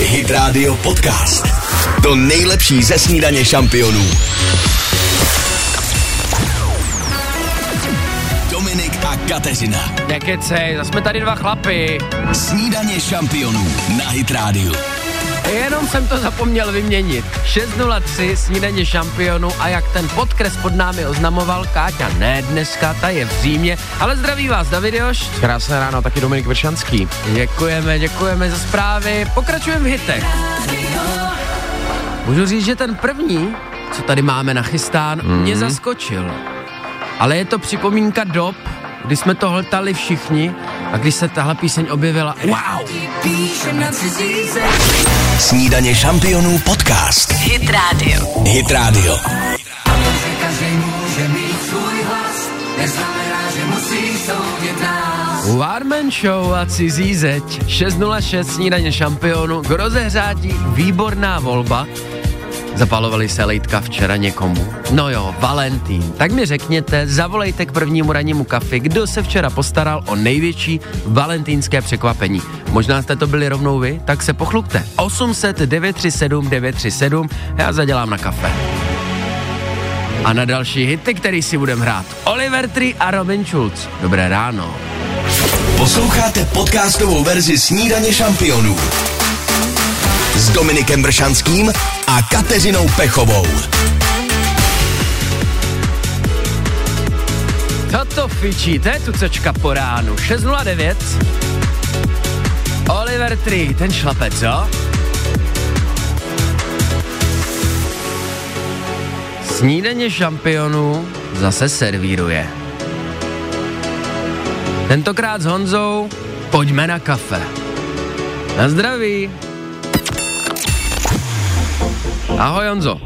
Hit Radio Podcast. To nejlepší ze snídaně šampionů. Dominik a Kateřina. Nekecej, zase jsme tady dva chlapy. Snídaně šampionů na Hit Radio. Jenom jsem to zapomněl vyměnit. 6.03, snídaně šampionu a jak ten podkres pod námi oznamoval, Káťa ne dneska, ta je v Římě, ale zdraví vás Davidoš. Krásné ráno, taky Dominik Vršanský. Děkujeme, děkujeme za zprávy. Pokračujeme v hitech. Můžu říct, že ten první, co tady máme nachystán, mm. mě zaskočil. Ale je to připomínka dob, kdy jsme to hltali všichni a když se tahle píseň objevila, wow! Snídaně šampionů podcast. Hit Radio. Hit Radio. Warman Show a cizí zeď 606 snídaně šampionu k rozehřátí výborná volba Zapalovali se lejtka včera někomu. No jo, Valentín. Tak mi řekněte, zavolejte k prvnímu rannímu kafi, kdo se včera postaral o největší valentínské překvapení. Možná jste to byli rovnou vy, tak se pochlupte. 800 937 937, já zadělám na kafe. A na další hity, který si budeme hrát. Oliver Tree a Robin Schulz. Dobré ráno. Posloucháte podcastovou verzi Snídaně šampionů s Dominikem Bršanským a Kateřinou Pechovou. Toto fičí, to je tucečka po ránu. 6.09. Oliver Tree, ten šlapec, co? Snídaně šampionů zase servíruje. Tentokrát s Honzou pojďme na kafe. Na zdraví. Ahoj Honzo.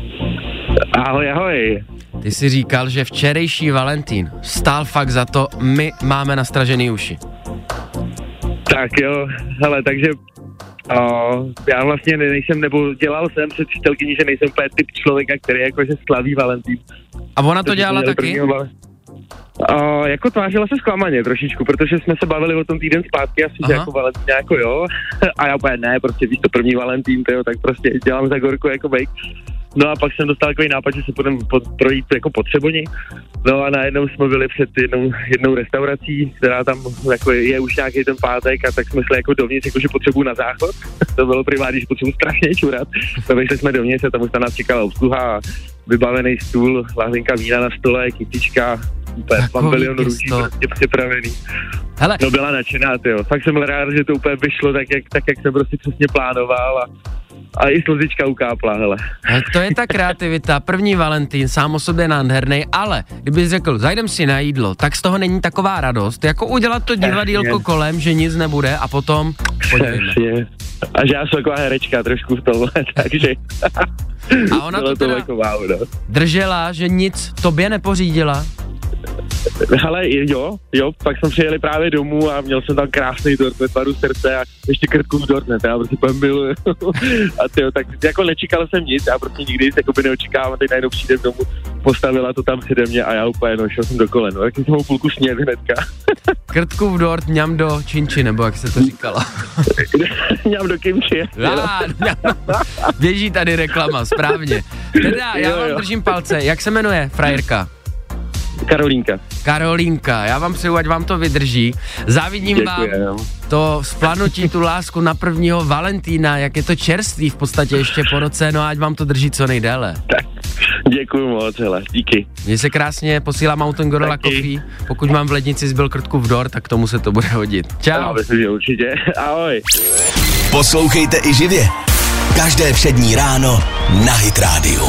Ahoj, ahoj. Ty jsi říkal, že včerejší Valentín stál fakt za to, my máme nastražený uši. Tak jo, hele, takže o, já vlastně nejsem, nebo dělal jsem před přítelkyní, že nejsem úplně typ člověka, který jakože slaví Valentín. A ona to dělala taky? Prvního, o, jako tvářila se zklamaně trošičku, protože jsme se bavili o tom týden zpátky asi, Aha. že jako Valentín jako jo. A já úplně ne, prostě víš to první Valentín, tyjo, tak prostě dělám za gorku jako bake. No a pak jsem dostal takový nápad, že se budeme projít jako potřeboni. No a najednou jsme byli před jednou, jednou restaurací, která tam jako je, už nějaký ten pátek a tak jsme šli jako dovnitř, jako že potřebuji na záchod. to bylo primárně, že potřebuji strašně čurat. No vyšli jsme dovnitř a tam už tam nás čekala obsluha, vybavený stůl, lahvinka vína na stole, kytička, úplně milion růží prostě připravený. Hele. No byla nadšená, jo. Fakt jsem byl rád, že to úplně vyšlo tak, jak, tak, jak jsem prostě přesně plánoval a a i slzička ukápla, hele. Ale to je ta kreativita. První Valentín, sám o sobě nádherný, ale kdybys řekl, zajdem si na jídlo, tak z toho není taková radost, jako udělat to divadýlko kolem, že nic nebude a potom podívejme. A že já jsem taková herečka trošku v tomhle, takže... A ona to teda jako wow, no. držela, že nic tobě nepořídila? Ale jo, jo, pak jsme přijeli právě domů a měl jsem tam krásný dort ve tvaru srdce a ještě krtku v dort, ne, já prostě miluju. a tyjo, tak jako nečekal jsem nic, já prostě nikdy nic jako by neočekával, teď najednou přijde domů, postavila to tam přede mě a já úplně, no, šel jsem do kolen, no, tak jsem mu půlku sněd hnedka. krtku v dort, ňam do činči, nebo jak se to říkala. ňam do kimči. Běží tady reklama, správně. Teda, já vám držím palce, jak se jmenuje frajerka? Karolínka. Karolínka, já vám přeju, ať vám to vydrží. Závidím Děkuji, vám to splanutí, tu lásku na prvního Valentína, jak je to čerstvý v podstatě ještě po roce, no ať vám to drží co nejdéle. Tak, děkuji moc, hele, díky. Mně se krásně posílá Mountain Gorilla Taky. Coffee, pokud mám v lednici zbyl krtku v dor, tak tomu se to bude hodit. Čau. No, myslím, že určitě, ahoj. Poslouchejte i živě. Každé přední ráno na Hit Radio.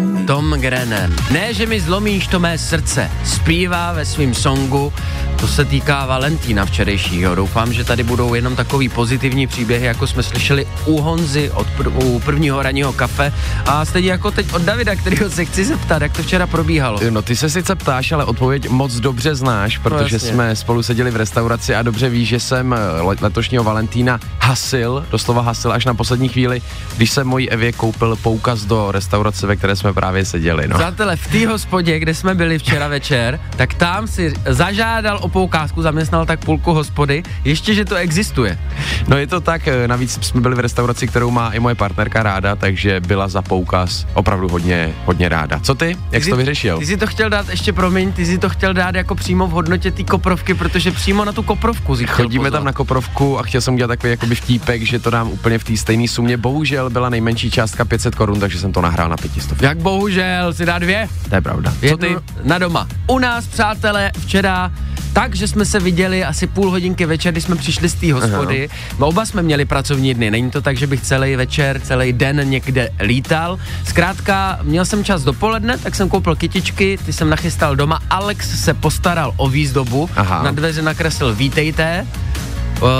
Tom Grennan Ne, že mi zlomíš to mé srdce Zpívá ve svém songu to se týká Valentína včerejšího. Doufám, že tady budou jenom takový pozitivní příběhy, jako jsme slyšeli u Honzy od pr- u prvního ranního kafe a stejně jako teď od Davida, kterého se chci zeptat, jak to včera probíhalo. No ty se sice ptáš, ale odpověď moc dobře znáš, protože jasně. jsme spolu seděli v restauraci a dobře víš, že jsem eh, le- letošního Valentína hasil, doslova hasil až na poslední chvíli, když jsem mojí Evě koupil poukaz do restaurace, ve které jsme právě seděli. No. Přátelé, v té hospodě, kde jsme byli včera večer, tak tam si zažádal o poukázku, zaměstnal tak půlku hospody, ještě, že to existuje. no je to tak, eh, navíc jsme byli v restauraci, kterou má i moje partnerka ráda, takže byla za poukaz opravdu hodně, hodně ráda. Co ty? Jak jsi to vyřešil? Ty si to chtěl dát, ještě promiň, ty si to chtěl dát jako přímo v hodnotě té koprovky, protože přímo na tu koprovku si Chodíme pozvat. tam na Koprovku a chtěl jsem udělat takový jakoby vtípek, že to dám úplně v té stejné sumě. Bohužel byla nejmenší částka 500 korun, takže jsem to nahrál na 500. Jak bohužel, si dá dvě. To je pravda. Co Jednu ty? Na doma. U nás, přátelé, včera tak, že jsme se viděli asi půl hodinky večer, když jsme přišli z té hospody. No, oba jsme měli pracovní dny, není to tak, že bych celý večer, celý den někde lítal. Zkrátka, měl jsem čas dopoledne, tak jsem koupil kytičky, ty jsem nachystal doma. Alex se postaral o výzdobu, Aha. na dveře nakreslil vítejte,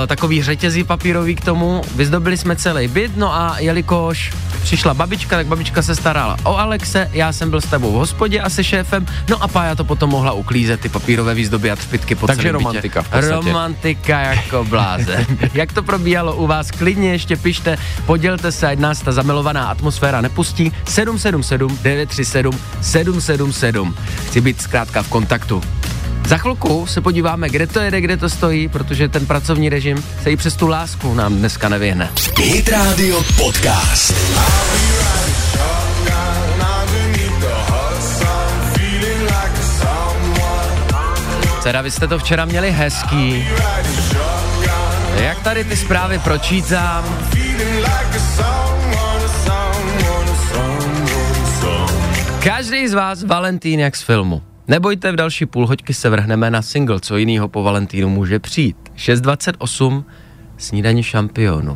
takový řetězí papírový k tomu, vyzdobili jsme celý byt, no a jelikož přišla babička, tak babička se starala o Alexe, já jsem byl s tebou v hospodě a se šéfem, no a Pája to potom mohla uklízet, ty papírové výzdoby a třpitky po Takže celém bytě. romantika v podstatě. Romantika jako bláze. Jak to probíhalo u vás, klidně ještě pište, podělte se, ať nás ta zamilovaná atmosféra nepustí. 777 937 777. Chci být zkrátka v kontaktu. Za chvilku se podíváme, kde to jede, kde to stojí, protože ten pracovní režim se i přes tu lásku nám dneska nevyhne. Hit Radio Podcast. Dcera, vy jste to včera měli hezký. Jak tady ty zprávy pročítám, Každý z vás Valentín jak z filmu. Nebojte, v další půl hoďky se vrhneme na single, co jinýho po Valentínu může přijít. 6.28, snídaní šampionu.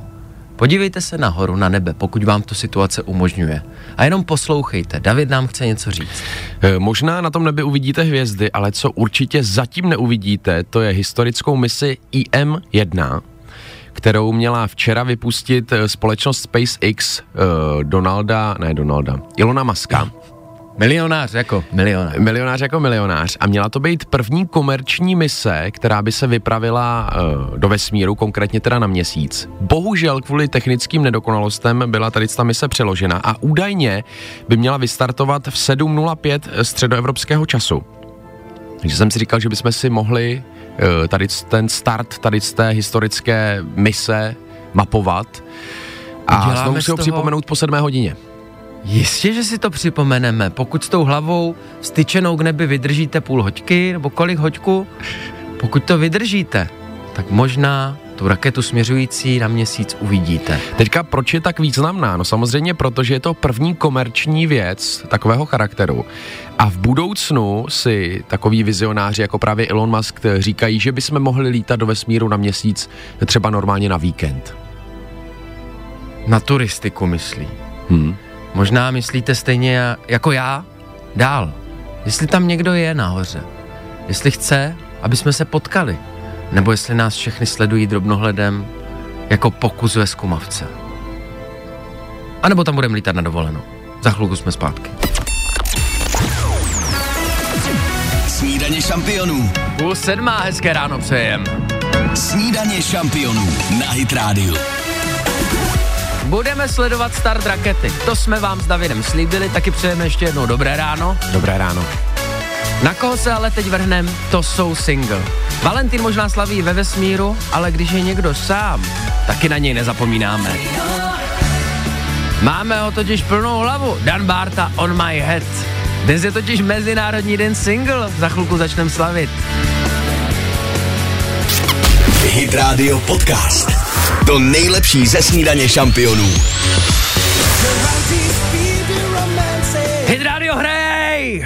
Podívejte se nahoru na nebe, pokud vám to situace umožňuje. A jenom poslouchejte, David nám chce něco říct. Eh, Možná na tom nebi uvidíte hvězdy, ale co určitě zatím neuvidíte, to je historickou misi IM-1, kterou měla včera vypustit eh, společnost SpaceX uh, Donalda, ne Donalda, Ilona Muska. Milionář jako milionář. Milionář jako milionář a měla to být první komerční mise, která by se vypravila uh, do vesmíru, konkrétně teda na měsíc. Bohužel kvůli technickým nedokonalostem byla tady ta mise přeložena a údajně by měla vystartovat v 7.05 středoevropského času. Takže jsem si říkal, že bychom si mohli uh, tady ten start tady z té historické mise mapovat a Uděláme znovu si ho toho- připomenout po sedmé hodině. Jistě, že si to připomeneme. Pokud s tou hlavou styčenou k nebi vydržíte půl hoďky, nebo kolik hoďku, pokud to vydržíte, tak možná tu raketu směřující na měsíc uvidíte. Teďka proč je tak významná? No samozřejmě proto, že je to první komerční věc takového charakteru. A v budoucnu si takový vizionáři jako právě Elon Musk říkají, že bychom mohli lítat do vesmíru na měsíc třeba normálně na víkend. Na turistiku myslí. Hmm. Možná myslíte stejně jako já dál. Jestli tam někdo je nahoře. Jestli chce, aby jsme se potkali. Nebo jestli nás všechny sledují drobnohledem jako pokus ve zkumavce. A nebo tam budeme lítat na dovolenou. Za chvilku jsme zpátky. Snídaně šampionů. Půl sedmá, hezké ráno přejem. Snídaně šampionů na Hit Radio. Budeme sledovat start rakety. To jsme vám s Davidem slíbili, taky přejeme ještě jednou dobré ráno. Dobré ráno. Na koho se ale teď vrhnem, to jsou single. Valentín možná slaví ve vesmíru, ale když je někdo sám, taky na něj nezapomínáme. Máme ho totiž plnou hlavu. Dan Barta on my head. Dnes je totiž Mezinárodní den single. Za chvilku začneme slavit. Hit Radio Podcast. To nejlepší ze snídaně šampionů. Hit Radio hrej!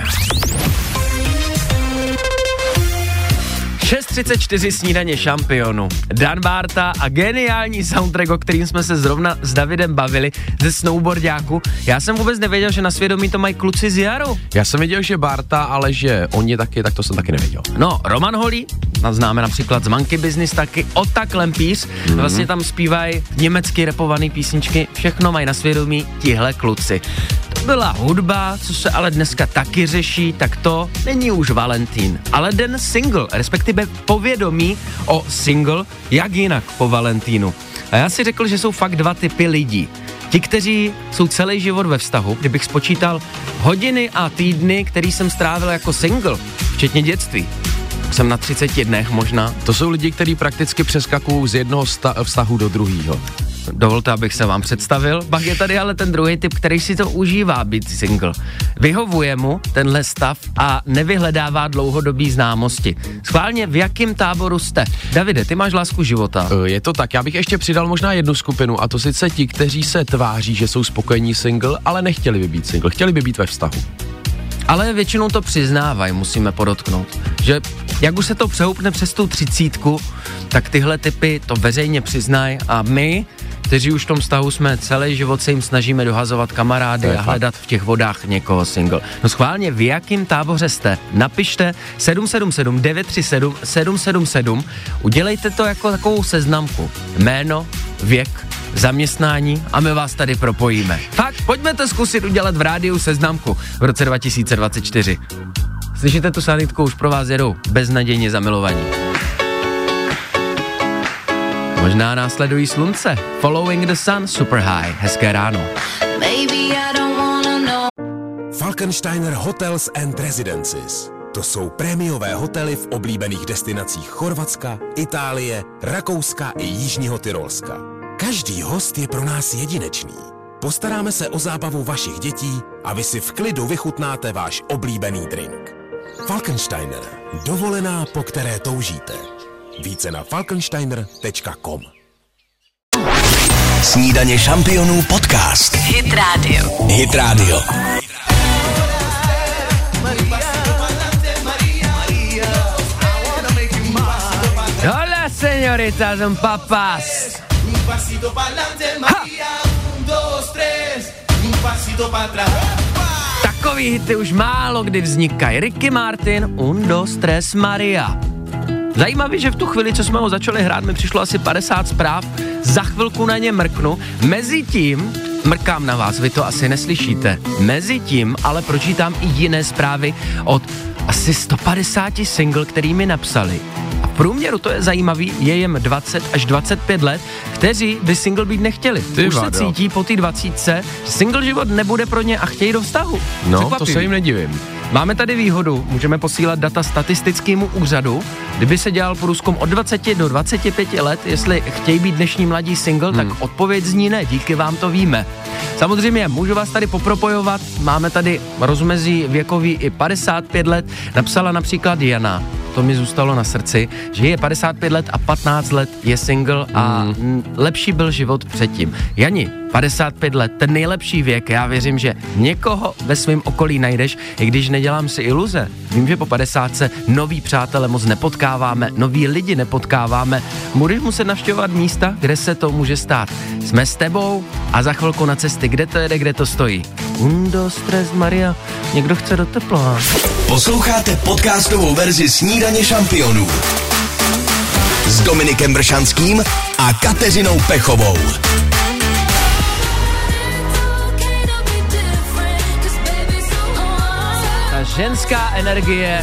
7.34 snídaně šampionu. Dan Barta a geniální soundtrack, o kterým jsme se zrovna s Davidem bavili ze snowboardiáku. Já jsem vůbec nevěděl, že na svědomí to mají kluci z Jaru. Já jsem věděl, že Barta, ale že oni taky, tak to jsem taky nevěděl. No, Roman Holý, známe například z Monkey Business taky, Ota Klempíř, mm-hmm. vlastně tam zpívají německy repované písničky, všechno mají na svědomí tihle kluci. Byla hudba, co se ale dneska taky řeší, tak to není už Valentín, ale den single, respektive povědomí o single, jak jinak po Valentínu. A já si řekl, že jsou fakt dva typy lidí. Ti, kteří jsou celý život ve vztahu, kdybych spočítal hodiny a týdny, který jsem strávil jako single, včetně dětství, jsem na 30 dnech možná. To jsou lidi, kteří prakticky přeskakují z jednoho vztahu do druhého. Dovolte, abych se vám představil. Pak je tady ale ten druhý typ, který si to užívá být single. Vyhovuje mu tenhle stav a nevyhledává dlouhodobý známosti. Schválně, v jakém táboru jste? Davide, ty máš lásku života. Eh, je to tak, já bych ještě přidal možná jednu skupinu a to sice ti, kteří se tváří, že jsou spokojení single, ale nechtěli by být single, chtěli by být ve vztahu. Ale většinou to přiznávají, musíme podotknout. Že jak už se to přehoupne přes tu třicítku, tak tyhle typy to veřejně přiznají a my, kteří už v tom vztahu jsme celý život se jim snažíme dohazovat kamarády a hledat v těch vodách někoho single. No schválně, v jakým táboře jste? Napište 777 937 777, udělejte to jako takovou seznamku. Jméno, věk, zaměstnání a my vás tady propojíme. Fakt, pojďme to zkusit udělat v rádiu seznamku v roce 2024. Slyšíte tu sanitku, už pro vás jedou beznadějně zamilovaní. Možná následují slunce. Following the sun, super high. Hezké ráno. Falkensteiner Hotels and Residences. To jsou prémiové hotely v oblíbených destinacích Chorvatska, Itálie, Rakouska i Jižního Tyrolska. Každý host je pro nás jedinečný. Postaráme se o zábavu vašich dětí a vy si v klidu vychutnáte váš oblíbený drink. Falkensteiner. Dovolená, po které toužíte. Více na falkensteiner.com Snídaně šampionů podcast. Hit Radio. Hit Radio. Hola, señoritas and papas. Pasito para adelante, María. Un, dos, tres. Un pasito para atrás. Takový hity už málo kdy vznikají. Ricky Martin, Un, dos, tres, Maria. Zajímavé, že v tu chvíli, co jsme ho začali hrát, mi přišlo asi 50 zpráv, za chvilku na ně mrknu. Mezitím mrkám na vás, vy to asi neslyšíte. Mezitím ale pročítám i jiné zprávy od asi 150 single, který mi napsali. Průměru to je zajímavý, je jim 20 až 25 let, kteří by single být nechtěli. Ty Už se cítí po té 20, že single život nebude pro ně a chtějí do vztahu. No, Překvapivý. to se jim nedivím. Máme tady výhodu, můžeme posílat data statistickému úřadu. Kdyby se dělal průzkum od 20 do 25 let, jestli chtějí být dnešní mladí single, hmm. tak odpověď zní ne, díky vám to víme. Samozřejmě, můžu vás tady popropojovat, máme tady rozmezí věkový i 55 let, napsala například Jana, to mi zůstalo na srdci, že je 55 let a 15 let je single a mm. lepší byl život předtím. Jani, 55 let, ten nejlepší věk, já věřím, že někoho ve svém okolí najdeš, i když nedělám si iluze. Vím, že po 50 se nový přátelé moc nepotkáváme, noví lidi nepotkáváme. Budeš muset navštěvovat místa, kde se to může stát. Jsme s tebou a za chvilku na cesty, kde to jede, kde to stojí. Undo, stres, Maria, někdo chce do tepla. Posloucháte podcastovou verzi Snídaně šampionů s Dominikem Bršanským a Kateřinou Pechovou. Ženská energie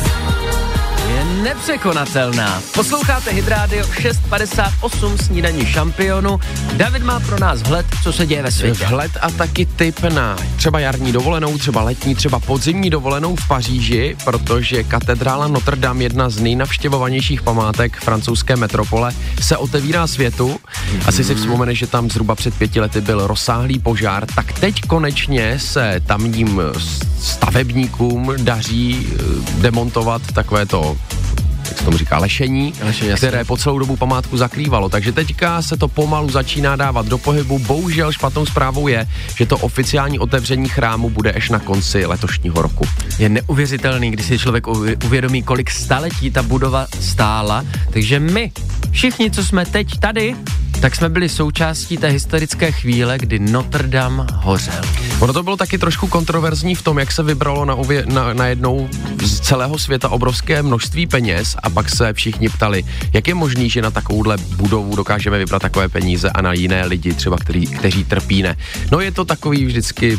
je nepřekonatelná. Posloucháte Hydrádio 658 snídaní šampionu. David má pro nás vhled, co se děje ve světě. Vhled a taky tip na třeba jarní dovolenou, třeba letní, třeba podzimní dovolenou v Paříži, protože katedrála Notre Dame, jedna z nejnavštěvovanějších památek francouzské metropole, se otevírá světu. Asi si vzpomeneš, že tam zhruba před pěti lety byl rozsáhlý požár, tak teď konečně se tamním stavebníkům daří eh, demontovat takové to jak se tomu říká, lešení, Lešení, které po celou dobu památku zakrývalo. Takže teďka se to pomalu začíná dávat do pohybu. Bohužel špatnou zprávou je, že to oficiální otevření chrámu bude až na konci letošního roku. Je neuvěřitelný, když si člověk uvědomí, kolik staletí ta budova stála. Takže my, všichni, co jsme teď tady, tak jsme byli součástí té historické chvíle, kdy Notre Dame hořel. Ono to bylo taky trošku kontroverzní v tom, jak se vybralo na, uvě, na, na jednou z celého světa obrovské množství peněz a pak se všichni ptali, jak je možný, že na takovouhle budovu dokážeme vybrat takové peníze a na jiné lidi třeba, který, kteří trpí ne. No je to takový vždycky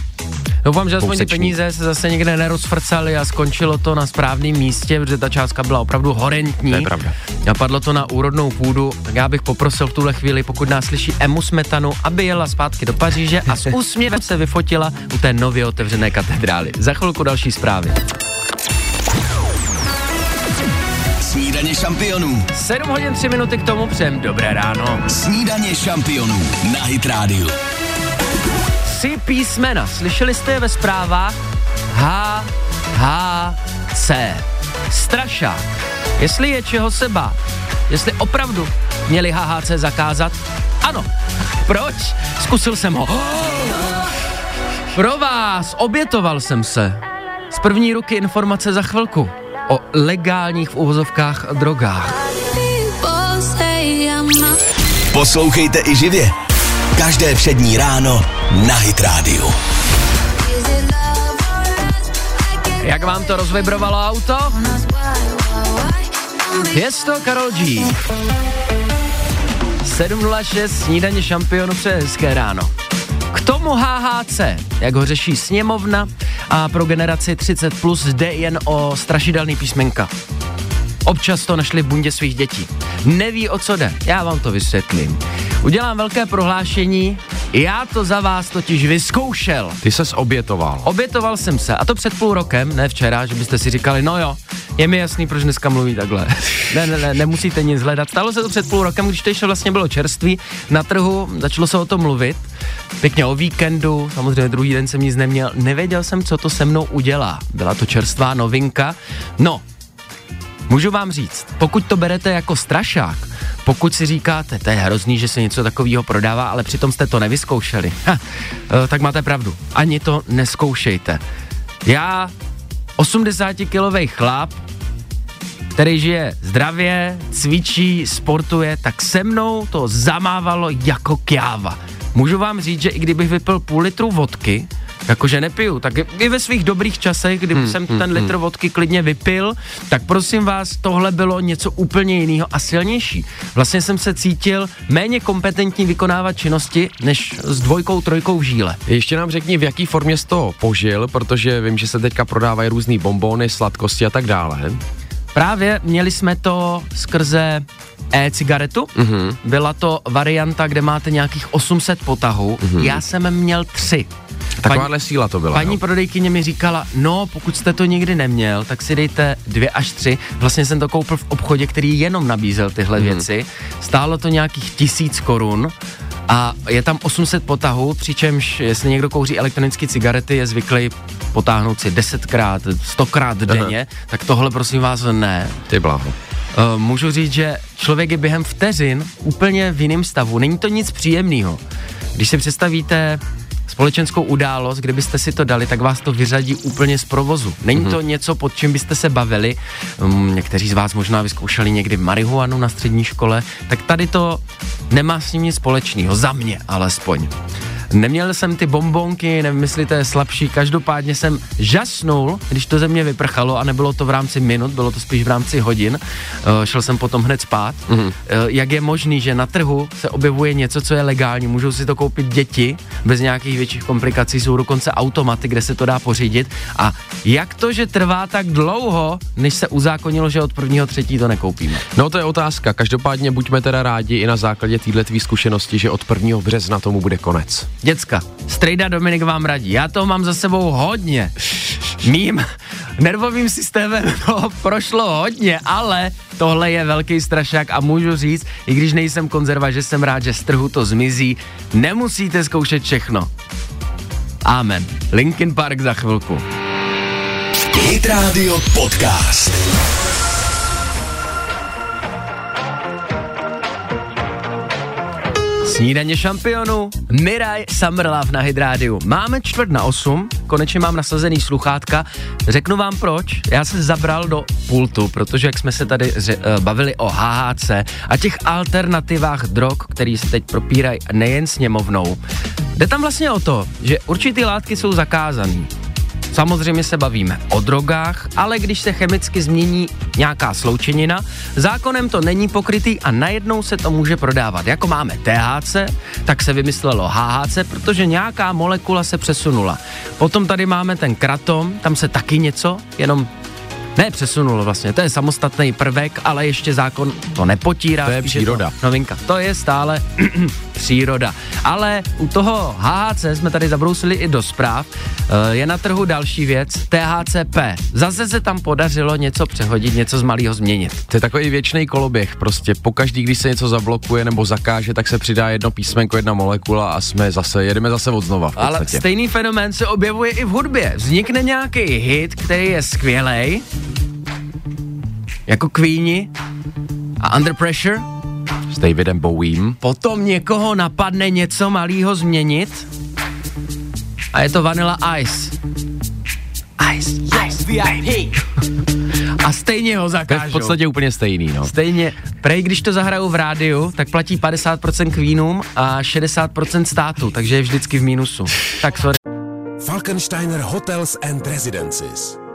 Doufám, že aspoň ty peníze se zase někde nerozfrcaly a skončilo to na správném místě, protože ta částka byla opravdu horentní. To je pravda. A padlo to na úrodnou půdu, tak já bych poprosil v tuhle chvíli, pokud nás slyší Emu Smetanu, aby jela zpátky do Paříže a s úsměvem se vyfotila u té nově otevřené katedrály. Za chvilku další zprávy. Snídaně šampionů. 7 hodin 3 minuty k tomu přem. Dobré ráno. Snídaně šampionů na Hit Radio. Tři písmena. Slyšeli jste je ve zprávách? H, H, C. Strašák. Jestli je čeho se bát. Jestli opravdu měli HHC zakázat? Ano. Proč? Zkusil jsem ho. Pro vás obětoval jsem se. Z první ruky informace za chvilku o legálních v uvozovkách drogách. Poslouchejte i živě. Každé přední ráno na Hit Radio. Jak vám to rozvibrovalo auto? Je to Karol G. 7.06, snídaně šampionu přeje hezké ráno. K tomu HHC, jak ho řeší sněmovna a pro generaci 30 plus jde jen o strašidelný písmenka. Občas to našli v bundě svých dětí. Neví, o co jde. Já vám to vysvětlím. Udělám velké prohlášení, já to za vás totiž vyzkoušel. Ty ses obětoval. Obětoval jsem se, a to před půl rokem, ne včera, že byste si říkali, no jo, je mi jasný, proč dneska mluví takhle. ne, ne, ne, nemusíte nic hledat. Stalo se to před půl rokem, když to ještě vlastně bylo čerství na trhu, začalo se o tom mluvit. Pěkně o víkendu, samozřejmě druhý den jsem nic neměl, nevěděl jsem, co to se mnou udělá. Byla to čerstvá novinka. No, můžu vám říct, pokud to berete jako strašák, pokud si říkáte, to je hrozný, že se něco takového prodává, ale přitom jste to nevyzkoušeli, ha, eh, tak máte pravdu. Ani to neskoušejte. Já, 80-kilový chlap, který žije zdravě, cvičí, sportuje, tak se mnou to zamávalo jako kjáva. Můžu vám říct, že i kdybych vypil půl litru vodky, jakože nepiju, tak i ve svých dobrých časech, kdy hmm, jsem hmm, ten litr hmm. vodky klidně vypil, tak prosím vás, tohle bylo něco úplně jiného a silnější. Vlastně jsem se cítil méně kompetentní vykonávat činnosti, než s dvojkou, trojkou v žíle. Ještě nám řekni, v jaký formě jsi to požil, protože vím, že se teďka prodávají různé bombony, sladkosti a tak dále. Právě měli jsme to skrze e-cigaretu. Mm-hmm. Byla to varianta, kde máte nějakých 800 potahů. Mm-hmm. Já jsem měl tři. Takováhle síla to byla. Paní jo. prodejkyně mi říkala, no pokud jste to nikdy neměl, tak si dejte dvě až tři. Vlastně jsem to koupil v obchodě, který jenom nabízel tyhle mm. věci. Stálo to nějakých tisíc korun a je tam 800 potahů, přičemž jestli někdo kouří elektronické cigarety, je zvyklý potáhnout si 10krát, 100krát denně, Aha. tak tohle prosím vás ne. Ty bláho. Uh, můžu říct, že člověk je během vteřin úplně v jiném stavu. Není to nic příjemného. Když si představíte společenskou událost, kdybyste si to dali, tak vás to vyřadí úplně z provozu. Není mm-hmm. to něco, pod čím byste se bavili. Um, někteří z vás možná vyzkoušeli někdy marihuanu na střední škole, tak tady to nemá s ním nic společného, za mě alespoň. Neměl jsem ty bombonky, je slabší, každopádně jsem žasnul, když to ze mě vyprchalo a nebylo to v rámci minut, bylo to spíš v rámci hodin. Uh, šel jsem potom hned spát. Mm-hmm. Uh, jak je možný, že na trhu se objevuje něco, co je legální, můžou si to koupit děti bez nějakých větších komplikací, jsou dokonce automaty, kde se to dá pořídit. A jak to, že trvá tak dlouho, než se uzákonilo, že od prvního třetí to nekoupíme? No to je otázka. Každopádně buďme teda rádi i na základě této zkušenosti, že od 1. března tomu bude konec. Děcka, Strejda Dominik vám radí. Já to mám za sebou hodně. Mým nervovým systémem to prošlo hodně, ale tohle je velký strašák a můžu říct, i když nejsem konzerva, že jsem rád, že z trhu to zmizí, nemusíte zkoušet všechno. Amen. Linkin Park za chvilku. Hit Radio Podcast. Snídaně šampionu, Miraj Summerlove na Hydrádiu. Máme čtvrt na osm, konečně mám nasazený sluchátka. Řeknu vám proč. Já se zabral do pultu, protože jak jsme se tady ře- uh, bavili o HHC a těch alternativách drog, který se teď propírají nejen sněmovnou. Jde tam vlastně o to, že určitý látky jsou zakázané. Samozřejmě se bavíme o drogách, ale když se chemicky změní nějaká sloučenina, zákonem to není pokrytý a najednou se to může prodávat. Jako máme THC, tak se vymyslelo HHC, protože nějaká molekula se přesunula. Potom tady máme ten kratom, tam se taky něco, jenom ne, přesunulo vlastně, to je samostatný prvek, ale ještě zákon to nepotírá. To je příroda. To novinka, to je stále příroda. Ale u toho HHC jsme tady zabrousili i do zpráv. Eh, je na trhu další věc, THCP. Zase se tam podařilo něco přehodit, něco z malého změnit. To je takový věčný koloběh, prostě pokaždý, když se něco zablokuje nebo zakáže, tak se přidá jedno písmenko, jedna molekula a jsme zase, jedeme zase od znova. Ale stejný fenomén se objevuje i v hudbě. Vznikne nějaký hit, který je skvělej, jako Queeni a Under Pressure. S Davidem Bowiem. Potom někoho napadne něco malého změnit a je to Vanilla Ice. Ice, ice. A stejně ho To je zakážou. v podstatě úplně stejný, no. Stejně, prej, když to zahrajou v rádiu, tak platí 50% Queenům a 60% státu, takže je vždycky v mínusu. Tak sorry. Falkensteiner Hotels and Residences.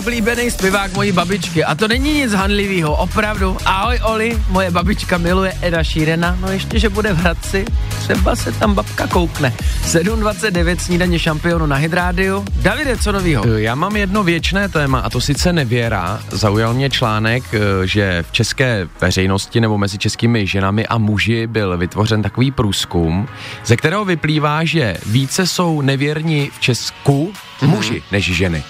Oblíbený zpěvák mojí babičky a to není nic hanlivého, opravdu. Ahoj Oli, moje babička miluje Eda Šírena, no ještě, že bude v Hradci, třeba se tam babka koukne. 7.29 snídaně šampionu na Hydrádiu. Davide, co novýho? Eh, Já mám jedno věčné téma a to sice nevěra. Zaujal mě článek, eh, že v české veřejnosti nebo mezi českými ženami a muži byl vytvořen takový průzkum, ze kterého vyplývá, že více jsou nevěrní v Česku muži než ženy.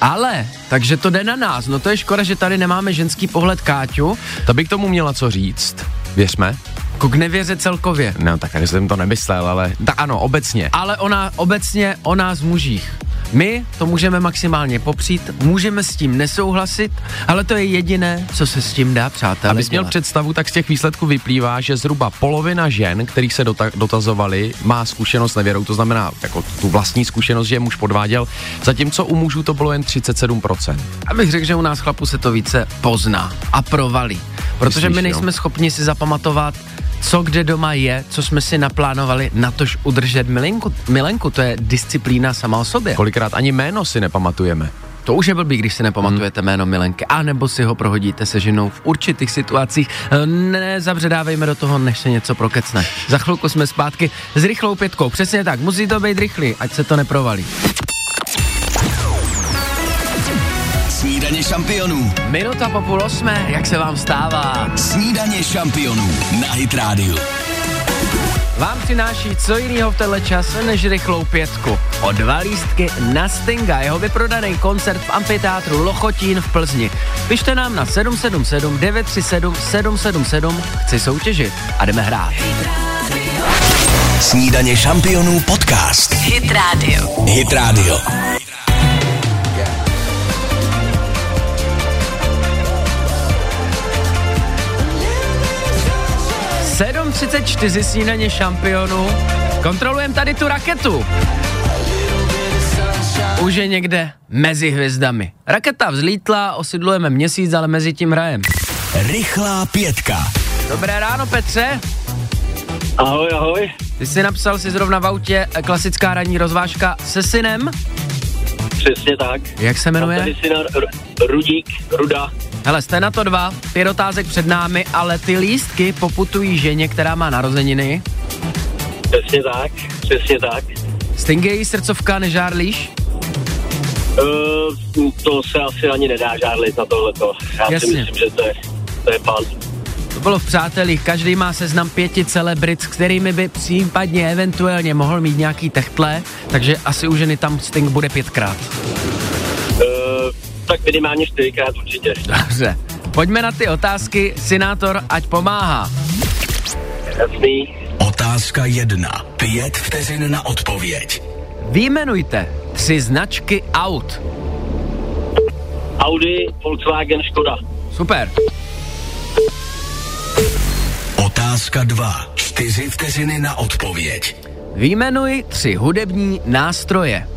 Ale, takže to jde na nás, no to je škoda, že tady nemáme ženský pohled Káťu, Ta by k tomu měla co říct. Věřme. jako k nevěře celkově. No tak jsem to nemyslel, ale tak ano, obecně. Ale ona obecně o nás mužích. My to můžeme maximálně popřít, můžeme s tím nesouhlasit, ale to je jediné, co se s tím dá, přátelé. Abys měl dělat. představu, tak z těch výsledků vyplývá, že zhruba polovina žen, kterých se dota- dotazovali, má zkušenost s nevěrou, to znamená jako tu vlastní zkušenost, že je muž podváděl, zatímco u mužů to bylo jen 37%. Abych řekl, že u nás chlapu se to více pozná a provalí. Protože Myslíš, my jo? nejsme schopni si zapamatovat, co kde doma je, co jsme si naplánovali, natož udržet milenku. Milenku, to je disciplína sama o sobě. Kolikrát ani jméno si nepamatujeme. To už je blbý, když si nepamatujete jméno Milenky, a nebo si ho prohodíte se ženou v určitých situacích. Nezabředávejme do toho, než se něco prokecne. Za chvilku jsme zpátky s rychlou pětkou. Přesně tak, musí to být rychlý, ať se to neprovalí. Snídaně šampionů. Minuta po půl osmé, jak se vám stává? Snídaně šampionů na Hit Radio. Vám přináší co jiného v tenhle čas než rychlou pětku. O dva lístky na Stinga, jeho vyprodaný koncert v amfiteátru Lochotín v Plzni. Pište nám na 777 937 777, chci soutěžit a jdeme hrát. Snídaně šampionů podcast. Hit Radio. Hit Radio. 7.34 snídaně šampionu. Kontrolujeme tady tu raketu. Už je někde mezi hvězdami. Raketa vzlítla, osidlujeme měsíc, ale mezi tím hrajem. Rychlá pětka. Dobré ráno, Petře. Ahoj, ahoj. Ty jsi napsal si zrovna v autě klasická ranní rozvážka se synem. Přesně tak. Jak se jmenuje? tady syna R- Rudík, Ruda. Hele, jste na to dva, pět otázek před námi, ale ty lístky poputují ženě, která má narozeniny. Přesně tak, přesně tak. Stingy srdcovka nežárlíš? Uh, to se asi ani nedá žádlit na tohleto. Já Jasně. si myslím, že to je, to je pan. Spolu v přátelích každý má seznam pěti celebrit, s kterými by případně eventuálně mohl mít nějaký techtle, takže asi u ženy tam Sting bude pětkrát. Uh, tak minimálně čtyřikrát určitě. Dobře. Pojďme na ty otázky. Sinátor, ať pomáhá. Jasný. Otázka jedna. Pět vteřin na odpověď. Výjmenujte tři značky aut. Audi, Volkswagen, Škoda. Super. Otázka dva. Čtyři vteřiny na odpověď. Výjmenuj tři hudební nástroje.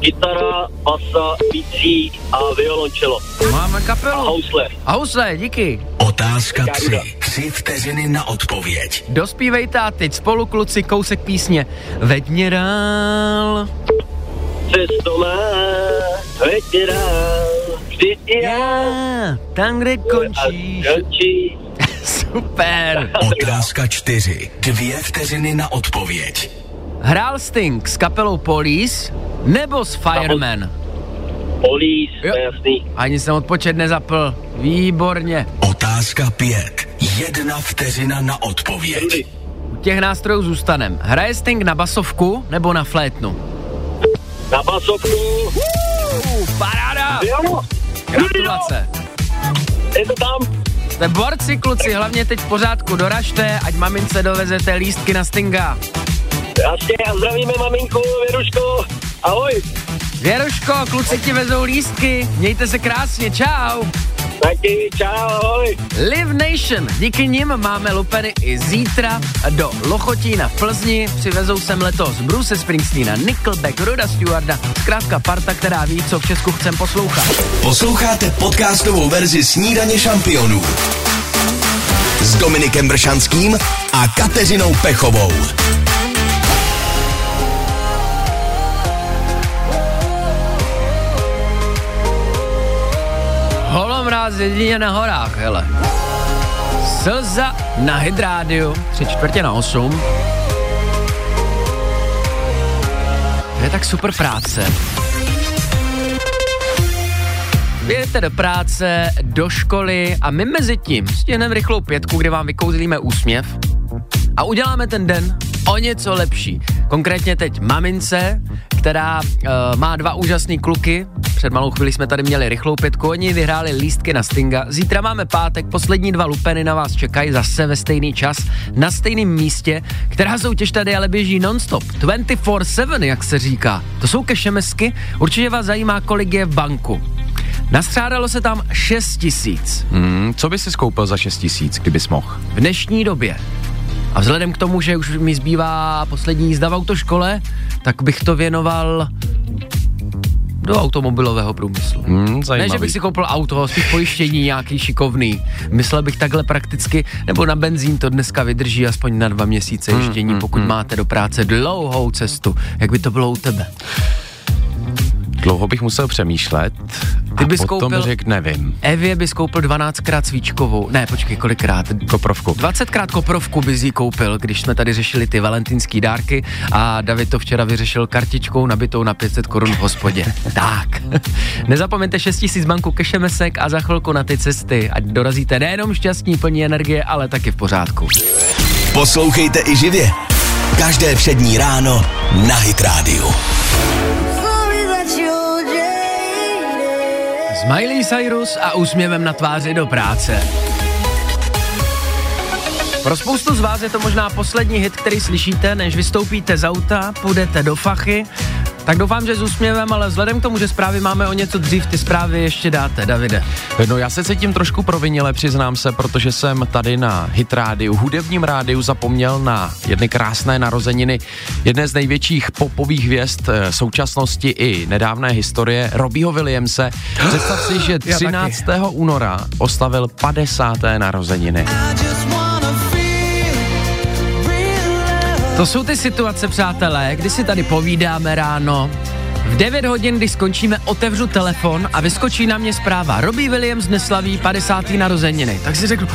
Gitara, basa, bicí a violončelo. Máme A kapelu. housle. A housle, díky. Otázka tři. Tři vteřiny na odpověď. Dospívejte a teď spolu kluci kousek písně. Veď mě dál. Cesto má, veď mě dál. Vždyť já. Já, tam, kde končíš. A končí. Super. Otázka čtyři. Dvě vteřiny na odpověď. Hrál Sting s kapelou Police nebo s Fireman? Polís, Jo. to je jasný. Ani jsem odpočet nezapl. Výborně. Otázka pět. Jedna vteřina na odpověď. U těch nástrojů zůstanem. Hraje Sting na basovku nebo na flétnu? Na basovku. Uh, paráda. Jo, Gratulace. je to tam. Jste borci, kluci, hlavně teď v pořádku doražte, ať mamince dovezete lístky na Stinga. Jasně, a zdravíme maminku, Věruško. Ahoj. Věruško, kluci ti vezou lístky, mějte se krásně, čau. Taky, čau, ahoj. Live Nation, díky nim máme lupeny i zítra do Lochotína v Plzni, přivezou sem letos Bruce Springsteena, Nickelback, Roda Stewarda, zkrátka parta, která ví, co v Česku chcem poslouchat. Posloucháte podcastovou verzi Snídaně šampionů s Dominikem Bršanským a Kateřinou Pechovou. Holomráz jedině na horách, hele. Slza na hydrádiu, tři čtvrtě na osm. To je tak super práce. Vyjedete do práce, do školy a my mezi tím stihneme rychlou pětku, kde vám vykouzlíme úsměv a uděláme ten den o něco lepší. Konkrétně teď mamince, která uh, má dva úžasný kluky. Před malou chvíli jsme tady měli rychlou pětku, oni vyhráli lístky na Stinga. Zítra máme pátek, poslední dva lupeny na vás čekají zase ve stejný čas, na stejném místě, která soutěž tady ale běží nonstop. 24-7, jak se říká. To jsou kešemesky, určitě vás zajímá, kolik je v banku. Nastřádalo se tam 6 tisíc. Hmm, co by si skoupil za 6 tisíc, kdybys mohl? v dnešní době. A vzhledem k tomu, že už mi zbývá poslední jízda v autoškole, tak bych to věnoval do automobilového průmyslu. Hmm, Ne, zajímavý. že bych si koupil auto, spíš pojištění nějaký šikovný. Myslel bych takhle prakticky, nebo na benzín to dneska vydrží aspoň na dva měsíce Hmm, jištění, pokud máte do práce dlouhou cestu. Jak by to bylo u tebe? Dlouho bych musel přemýšlet Ty a bys potom koupil- řekl nevím. Evě bys koupil 12krát svíčkovou, ne, počkej, kolikrát? Koprovku. 20krát koprovku bys jí koupil, když jsme tady řešili ty valentínský dárky a David to včera vyřešil kartičkou nabitou na 500 korun v hospodě. tak. Nezapomeňte 6000 banku kešemesek a za chvilku na ty cesty, ať dorazíte nejenom šťastní, plní energie, ale taky v pořádku. Poslouchejte i živě. Každé všední ráno na Hit Radio. Miley Cyrus a úsměvem na tváři do práce. Pro spoustu z vás je to možná poslední hit, který slyšíte, než vystoupíte z auta, půjdete do fachy. Tak doufám, že s úsměvem, ale vzhledem k tomu, že zprávy máme o něco dřív, ty zprávy ještě dáte, Davide. No já se cítím trošku provinile, přiznám se, protože jsem tady na Hit rádiu, hudebním rádiu zapomněl na jedny krásné narozeniny jedné z největších popových hvězd eh, současnosti i nedávné historie, Robbieho Williamse. Představ si, že Já 13. února oslavil 50. narozeniny. To jsou ty situace, přátelé, kdy si tady povídáme ráno. V 9 hodin, když skončíme, otevřu telefon a vyskočí na mě zpráva. Robbie Williams neslaví 50. narozeniny. Tak si řeknu,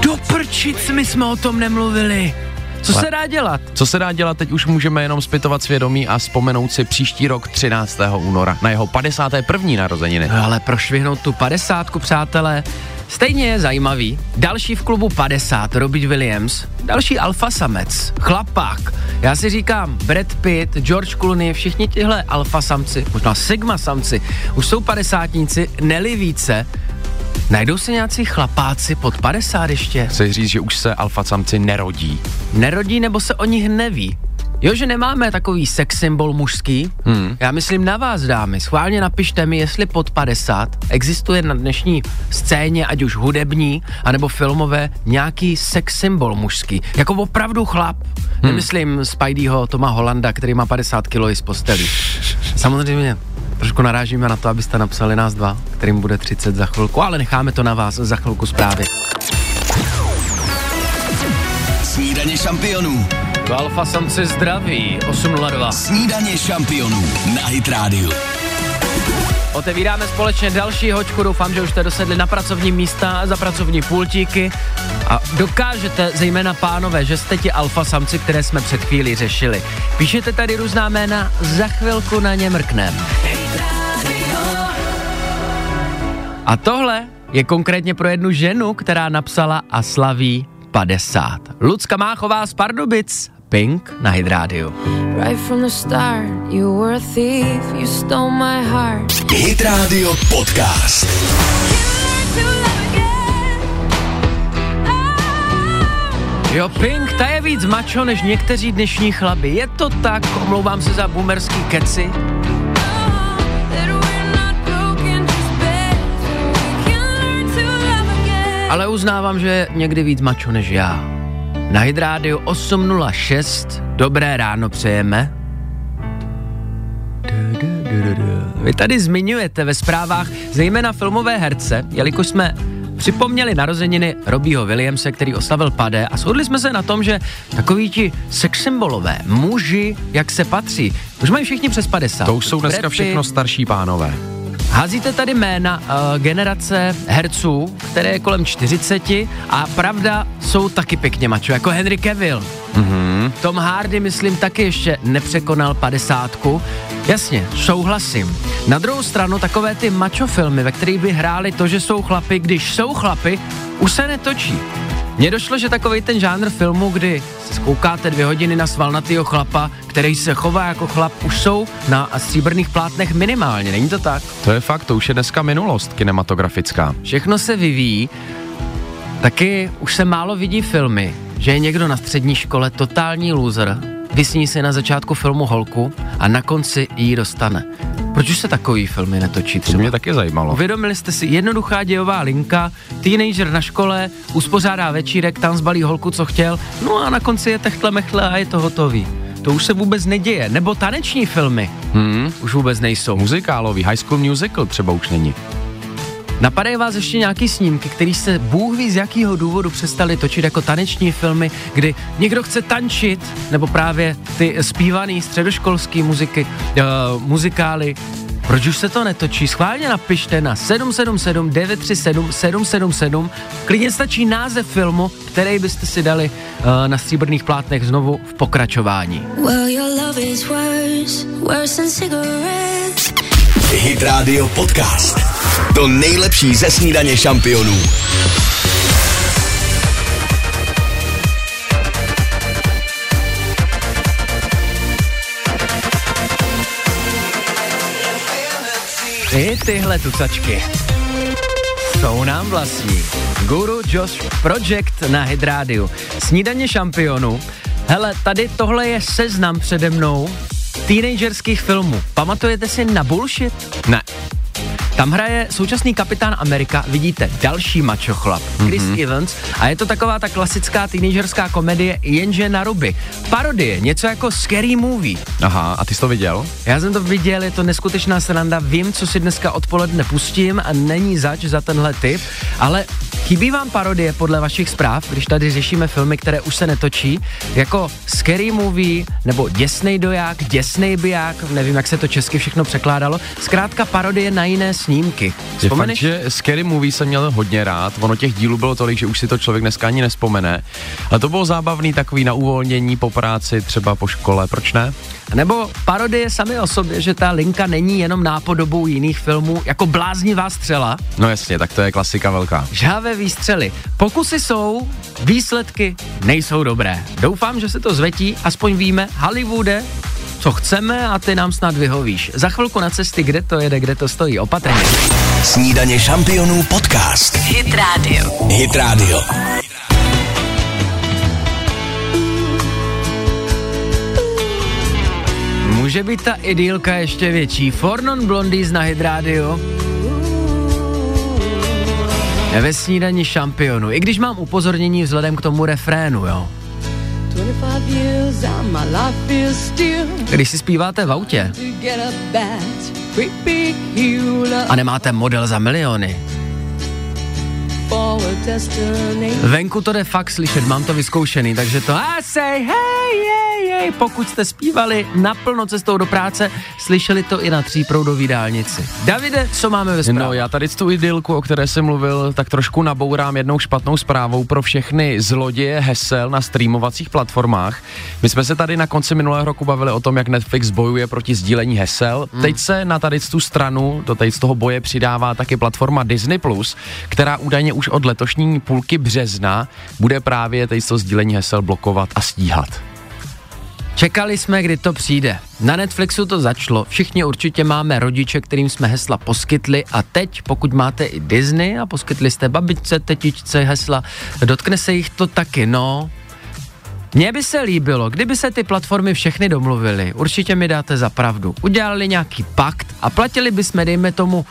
do prčic, my jsme o tom nemluvili. Co se dá dělat? Co se dá dělat, teď už můžeme jenom zpytovat svědomí a vzpomenout si příští rok 13. února na jeho 51. narozeniny. No ale prošvihnout tu padesátku, přátelé, Stejně je zajímavý, další v klubu 50, Robert Williams, další alfa samec, chlapák. Já si říkám, Brad Pitt, George Clooney, všichni tihle alfa samci, možná sigma samci, už jsou padesátníci, neli více, Najdou se nějací chlapáci pod 50 ještě? Chci říct, že už se alfa samci nerodí. Nerodí nebo se o nich neví? Jo, že nemáme takový sex symbol mužský. Hmm. Já myslím na vás, dámy. Schválně napište mi, jestli pod 50 existuje na dnešní scéně, ať už hudební, anebo filmové, nějaký sex symbol mužský. Jako opravdu chlap. Hmm. Nemyslím Spideyho Toma Holanda, který má 50 kg z posteli. Samozřejmě trošku narážíme na to, abyste napsali nás dva, kterým bude 30 za chvilku, ale necháme to na vás za chvilku zprávy. Snídaně šampionů. Alfa samci zdraví, 802. Snídaně šampionů na Hit Radio. Otevíráme společně další hoďku, doufám, že už jste dosedli na pracovní místa, za pracovní pultíky a dokážete, zejména pánové, že jste ti alfa samci, které jsme před chvílí řešili. Píšete tady různá jména, za chvilku na ně mrknem. A tohle je konkrétně pro jednu ženu, která napsala a slaví 50. Lucka Máchová z Pardubic, Pink na Hydrádiu. Right from the start, you were a thief, you stole my heart. Hit Radio Podcast. Jo, Pink, ta je víc macho než někteří dnešní chlaby. Je to tak, omlouvám se za boomerský keci. Ale uznávám, že je někdy víc macho než já. Na Hydrádiu 806 dobré ráno přejeme. Vy tady zmiňujete ve zprávách zejména filmové herce, jelikož jsme připomněli narozeniny Robího Williamse, který oslavil padé a shodli jsme se na tom, že takový ti sex symbolové, muži, jak se patří, už mají všichni přes 50. To už jsou dneska všechno starší pánové. Házíte tady jména uh, generace herců, které je kolem 40 a pravda jsou taky pěkně mačo, jako Henry Cavill. Mm-hmm. Tom Hardy, myslím, taky ještě nepřekonal padesátku. Jasně, souhlasím. Na druhou stranu takové ty mačo filmy, ve kterých by hráli to, že jsou chlapy, když jsou chlapy, už se netočí. Mně došlo, že takový ten žánr filmu, kdy se skoukáte dvě hodiny na svalnatýho chlapa, který se chová jako chlap, už jsou na stříbrných plátnech minimálně, není to tak? To je fakt, to už je dneska minulost kinematografická. Všechno se vyvíjí, taky už se málo vidí filmy, že je někdo na střední škole totální loser, vysní si na začátku filmu holku a na konci jí dostane. Proč už se takový filmy netočí třeba? To mě taky zajímalo. Uvědomili jste si, jednoduchá dějová linka, teenager na škole, uspořádá večírek, tam zbalí holku, co chtěl, no a na konci je techtle mechle a je to hotový. To už se vůbec neděje. Nebo taneční filmy. Hmm. Už vůbec nejsou. Muzikálový, High School Musical třeba už není. Napadají vás ještě nějaký snímky, který se Bůh ví z jakého důvodu přestali točit jako taneční filmy, kdy někdo chce tančit, nebo právě ty zpívaný středoškolský muziky, uh, muzikály, proč už se to netočí? Schválně napište na 777 937 777. Klidně stačí název filmu, který byste si dali uh, na stříbrných plátnech znovu v pokračování. Well, worse, worse Hit Radio Podcast. To nejlepší ze snídaně šampionů. I tyhle tucačky jsou nám vlastní. Guru Josh Project na Hydrádiu. Snídaně šampionů. Hele, tady tohle je seznam přede mnou teenagerských filmů. Pamatujete si na bullshit? Ne. Tam hraje současný kapitán Amerika, vidíte, další macho chlap, Chris mm-hmm. Evans, a je to taková ta klasická teenagerská komedie, jenže na ruby. Parodie, něco jako Scary Movie. Aha, a ty jsi to viděl? Já jsem to viděl, je to neskutečná sranda, vím, co si dneska odpoledne pustím a není zač za tenhle typ, ale Chybí vám parodie podle vašich zpráv, když tady řešíme filmy, které už se netočí, jako Scary Movie nebo Děsnej doják, Děsnej biják, nevím, jak se to česky všechno překládalo, zkrátka parodie na jiné snímky. Vzpomeneš? Je fakt, že Scary Movie jsem měl hodně rád, ono těch dílů bylo tolik, že už si to člověk dneska ani nespomene. A to bylo zábavný takový na uvolnění po práci, třeba po škole, proč ne? Nebo parodie sami o sobě, že ta linka není jenom nápodobou jiných filmů, jako bláznivá střela. No jasně, tak to je klasika velká. Žávé výstřely. Pokusy jsou, výsledky nejsou dobré. Doufám, že se to zvetí, aspoň víme, Hollywoode, co chceme a ty nám snad vyhovíš. Za chvilku na cesty, kde to jede, kde to stojí. Opatrně. Snídaně šampionů podcast. Hit Radio. Hit Radio. Může být ta idylka ještě větší. Fornon Blondies na Hit Radio. Ve snídaní šampionu. I když mám upozornění vzhledem k tomu refrénu, jo. Když si zpíváte v autě. a nemáte model za miliony, Venku to jde fakt slyšet, mám to vyzkoušený, takže to I say hey, hey, hey, pokud jste zpívali naplno cestou do práce, slyšeli to i na tříproudový dálnici. Davide, co máme ve zprávě? No já tady tu idylku, o které jsem mluvil, tak trošku nabourám jednou špatnou zprávou pro všechny zloděje hesel na streamovacích platformách. My jsme se tady na konci minulého roku bavili o tom, jak Netflix bojuje proti sdílení hesel. Hmm. Teď se na tady tu stranu, do tady z toho boje přidává taky platforma Disney+, která údajně už od letošní půlky března bude právě tady to sdílení hesel blokovat a stíhat. Čekali jsme, kdy to přijde. Na Netflixu to začalo, všichni určitě máme rodiče, kterým jsme hesla poskytli a teď, pokud máte i Disney a poskytli jste babičce, tetičce hesla, dotkne se jich to taky, no. Mně by se líbilo, kdyby se ty platformy všechny domluvily, určitě mi dáte za pravdu, udělali nějaký pakt a platili bychom, dejme tomu,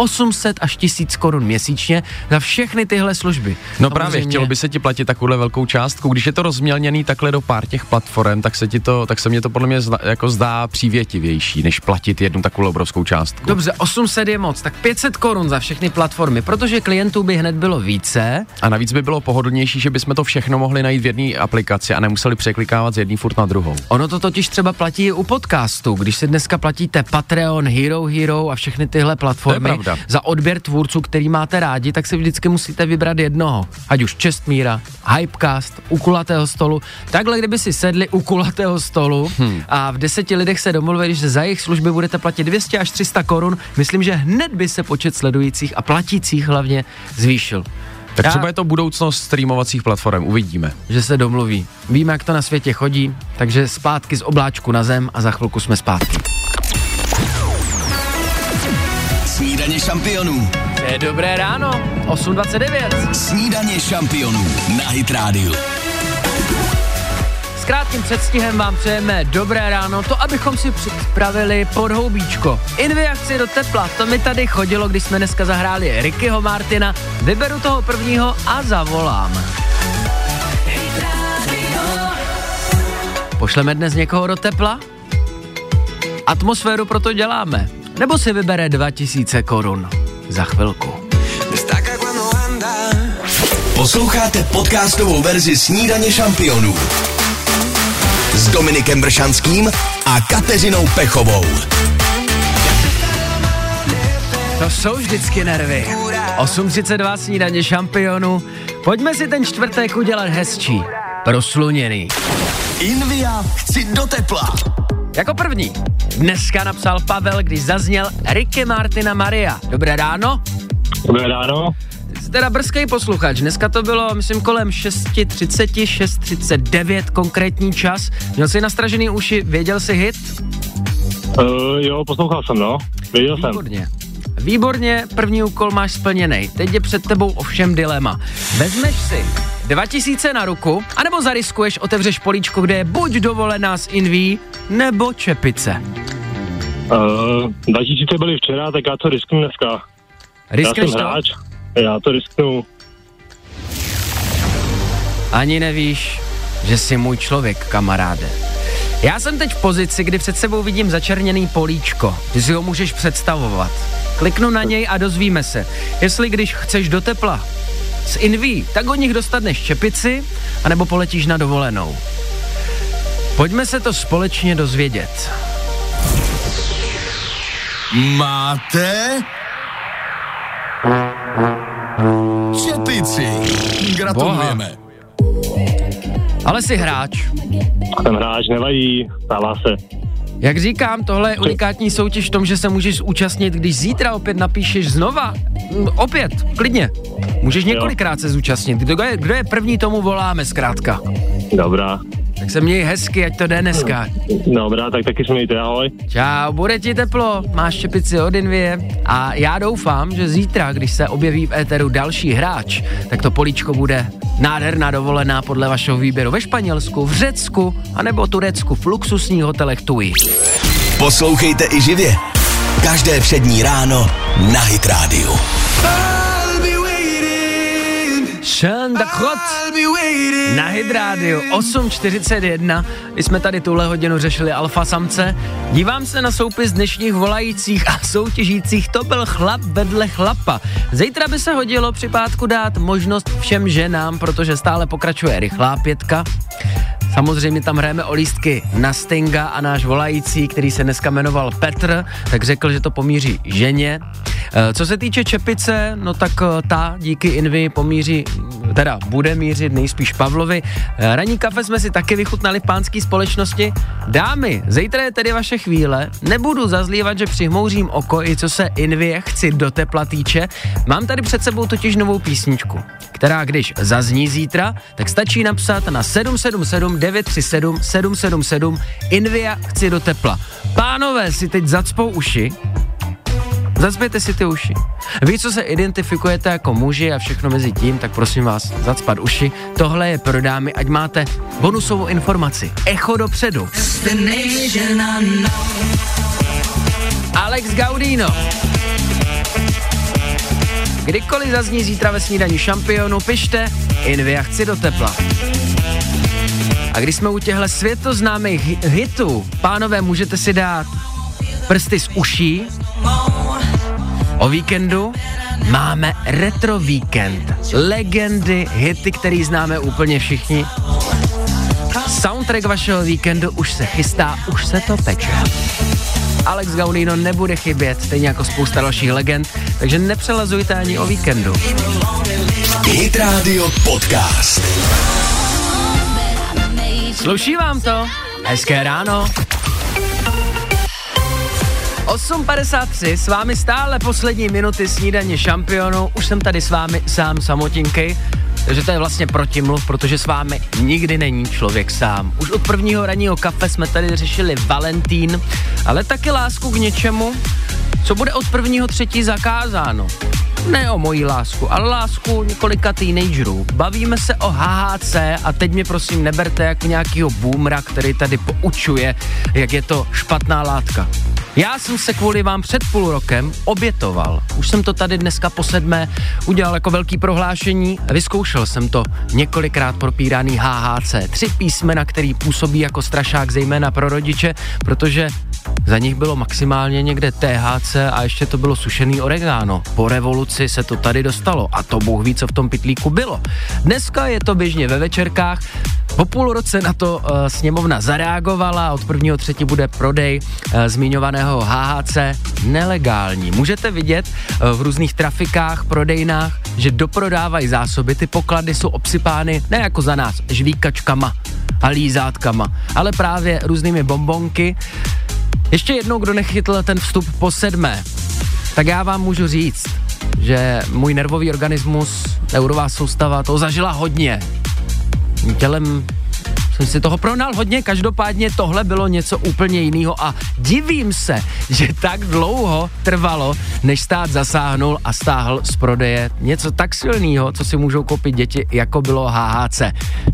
800 až 1000 korun měsíčně za všechny tyhle služby. No Samozřejmě. právě, chtělo by se ti platit takovou velkou částku. Když je to rozmělněný takhle do pár těch platform, tak se ti to, tak se mě to podle mě zda, jako zdá přívětivější, než platit jednu takovou obrovskou částku. Dobře, 800 je moc, tak 500 korun za všechny platformy, protože klientů by hned bylo více. A navíc by bylo pohodlnější, že bychom to všechno mohli najít v jedné aplikaci a nemuseli překlikávat z jedné furt na druhou. Ono to totiž třeba platí i u podcastu. Když si dneska platíte Patreon, Hero Hero a všechny tyhle platformy, za odběr tvůrců, který máte rádi, tak si vždycky musíte vybrat jednoho. Ať už Čestmíra, Hypecast, u kulatého stolu. Takhle, kdyby si sedli u kulatého stolu hmm. a v deseti lidech se domluvili, že za jejich služby budete platit 200 až 300 korun, myslím, že hned by se počet sledujících a platících hlavně zvýšil. Tak Já, třeba je to budoucnost streamovacích platform, uvidíme. Že se domluví. Víme, jak to na světě chodí, takže zpátky z obláčku na zem a za chvilku jsme zpátky. Snídaně šampionů. Je dobré ráno, 8.29. Snídaně šampionů na Hit Radio. S krátkým předstihem vám přejeme dobré ráno, to abychom si připravili podhoubíčko. Inviakci do tepla, to mi tady chodilo, když jsme dneska zahráli Rickyho Martina. Vyberu toho prvního a zavolám. Pošleme dnes někoho do tepla? Atmosféru proto děláme nebo si vybere 2000 korun za chvilku. Posloucháte podcastovou verzi Snídaně šampionů s Dominikem Bršanským a Kateřinou Pechovou. To jsou vždycky nervy. 8.32 snídaně šampionu. Pojďme si ten čtvrtek udělat hezčí. Prosluněný. Invia, chci do tepla. Jako první, dneska napsal Pavel, když zazněl Ricky Martina Maria. Dobré ráno. Dobré ráno. Jsi teda brzký posluchač. Dneska to bylo, myslím, kolem 6.30, 6.39 konkrétní čas. Měl jsi nastražený uši, věděl jsi hit? Uh, jo, poslouchal jsem, no. Věděl Výborně. jsem. Výborně, první úkol máš splněný. Teď je před tebou ovšem dilema. Vezmeš si 2000 na ruku, anebo zariskuješ, otevřeš políčko, kde je buď dovolená z Inví, nebo čepice. Uh, 2000 byly včera, tak já to risknu dneska. Riskneš já to? hráč, já to risknu. Ani nevíš, že jsi můj člověk, kamaráde. Já jsem teď v pozici, kdy před sebou vidím začerněný políčko. Ty si ho můžeš představovat. Kliknu na něj a dozvíme se, jestli když chceš do tepla z Inví, tak od nich dostaneš čepici, anebo poletíš na dovolenou. Pojďme se to společně dozvědět. Máte Čepici. Gratulujeme. Ale jsi hráč. Jsem hráč, nevadí, stává se. Jak říkám, tohle je unikátní soutěž v tom, že se můžeš zúčastnit, když zítra opět napíšeš znova. Mm, opět, klidně. Můžeš několikrát se zúčastnit. Kdo je, kdo je první, tomu voláme zkrátka. Dobrá. Tak se měj hezky, ať to jde dneska. Dobrá, tak taky se mějte, ahoj. Čau, bude ti teplo, máš štěpici od Invie a já doufám, že zítra, když se objeví v éteru další hráč, tak to políčko bude nádherná dovolená podle vašeho výběru ve Španělsku, v Řecku, anebo Turecku v luxusních hotelech TUI. Poslouchejte i živě. Každé přední ráno na Hit Radio. Sean Dakot na Hydrádiu 8.41. My jsme tady tuhle hodinu řešili alfa samce. Dívám se na soupis dnešních volajících a soutěžících. To byl chlap vedle chlapa. Zítra by se hodilo při pátku dát možnost všem ženám, protože stále pokračuje rychlá pětka. Samozřejmě tam hrajeme o lístky na Stinga a náš volající, který se dneska jmenoval Petr, tak řekl, že to pomíří ženě. Eh, co se týče čepice, no tak eh, ta díky Invi pomíří, teda bude mířit nejspíš Pavlovi. Eh, Raní kafe jsme si taky vychutnali v pánské společnosti. Dámy, zítra je tedy vaše chvíle. Nebudu zazlívat, že přihmouřím oko i co se Invie chci do tepla týče. Mám tady před sebou totiž novou písničku, která když zazní zítra, tak stačí napsat na 777 937 777 Invia chci do tepla. Pánové si teď zacpou uši, Zacpěte si ty uši. Vy, co se identifikujete jako muži a všechno mezi tím, tak prosím vás, zacpat uši. Tohle je pro dámy, ať máte bonusovou informaci. Echo dopředu. Alex Gaudino. Kdykoliv zazní zítra ve snídaní šampionu, pište Invia chci do tepla. A když jsme u těchto světoznámých hitů, pánové, můžete si dát prsty z uší. O víkendu máme retro víkend. Legendy, hity, který známe úplně všichni. Soundtrack vašeho víkendu už se chystá, už se to peče. Alex Gaudino nebude chybět, stejně jako spousta dalších legend, takže nepřelazujte ani o víkendu. Hit Radio Podcast. Sluší vám to? Hezké ráno. 8.53, s vámi stále poslední minuty snídaně šampionu. Už jsem tady s vámi sám samotinky, takže to je vlastně protimluv, protože s vámi nikdy není člověk sám. Už od prvního ranního kafe jsme tady řešili Valentín, ale taky lásku k něčemu, co bude od prvního třetí zakázáno. Ne o mojí lásku, ale lásku několika teenagerů. Bavíme se o HHC a teď mě prosím neberte jako nějakýho boomra, který tady poučuje, jak je to špatná látka. Já jsem se kvůli vám před půl rokem obětoval. Už jsem to tady dneska po sedmé udělal jako velký prohlášení. Vyzkoušel jsem to několikrát propíraný HHC. Tři písmena, který působí jako strašák zejména pro rodiče, protože za nich bylo maximálně někde THC a ještě to bylo sušený oregano. Po revoluci se to tady dostalo a to Bůh ví, co v tom pitlíku bylo. Dneska je to běžně ve večerkách, po půl roce na to uh, sněmovna zareagovala, od prvního třetí bude prodej uh, zmiňovaného HHC nelegální. Můžete vidět uh, v různých trafikách, prodejnách, že doprodávají zásoby, ty poklady jsou obsypány ne jako za nás žvíkačkama a lízátkama, ale právě různými bombonky. Ještě jednou, kdo nechytl ten vstup po sedmé, tak já vám můžu říct, že můj nervový organismus, neurová soustava, to zažila hodně tělem jsem si toho pronal hodně, každopádně tohle bylo něco úplně jiného a divím se, že tak dlouho trvalo, než stát zasáhnul a stáhl z prodeje něco tak silného, co si můžou koupit děti, jako bylo HHC.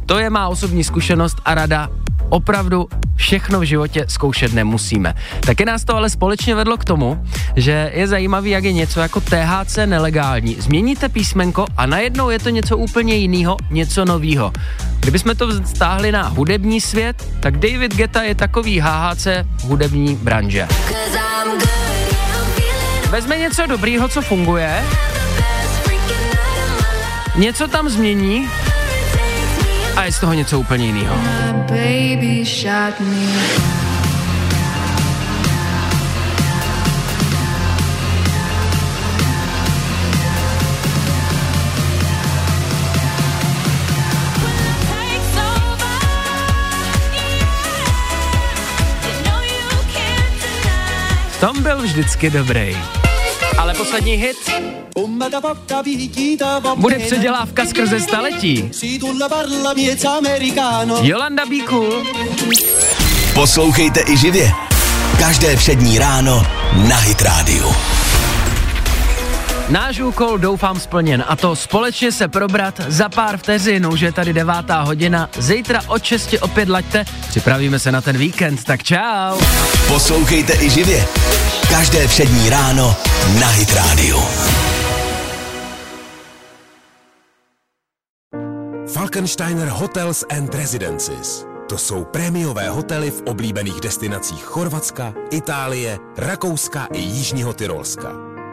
To je má osobní zkušenost a rada opravdu všechno v životě zkoušet nemusíme. Taky nás to ale společně vedlo k tomu, že je zajímavý, jak je něco jako THC nelegální. Změníte písmenko a najednou je to něco úplně jiného, něco nového. Kdybychom to stáhli na hudební svět, tak David Geta je takový HHC hudební branže. Vezme něco dobrýho, co funguje, něco tam změní a je z toho něco úplně jiného. tom byl vždycky dobrý. Poslední hit bude předělávka skrze staletí. Jolanda Be cool. Poslouchejte i živě. Každé přední ráno na Hit Radio. Náš úkol doufám splněn a to společně se probrat za pár vteřin, už je tady devátá hodina, zítra od 6 opět laďte, připravíme se na ten víkend, tak čau. Poslouchejte i živě. Každé přední ráno na Hit Radio. Falkensteiner Hotels and Residences. To jsou prémiové hotely v oblíbených destinacích Chorvatska, Itálie, Rakouska i Jižního Tyrolska.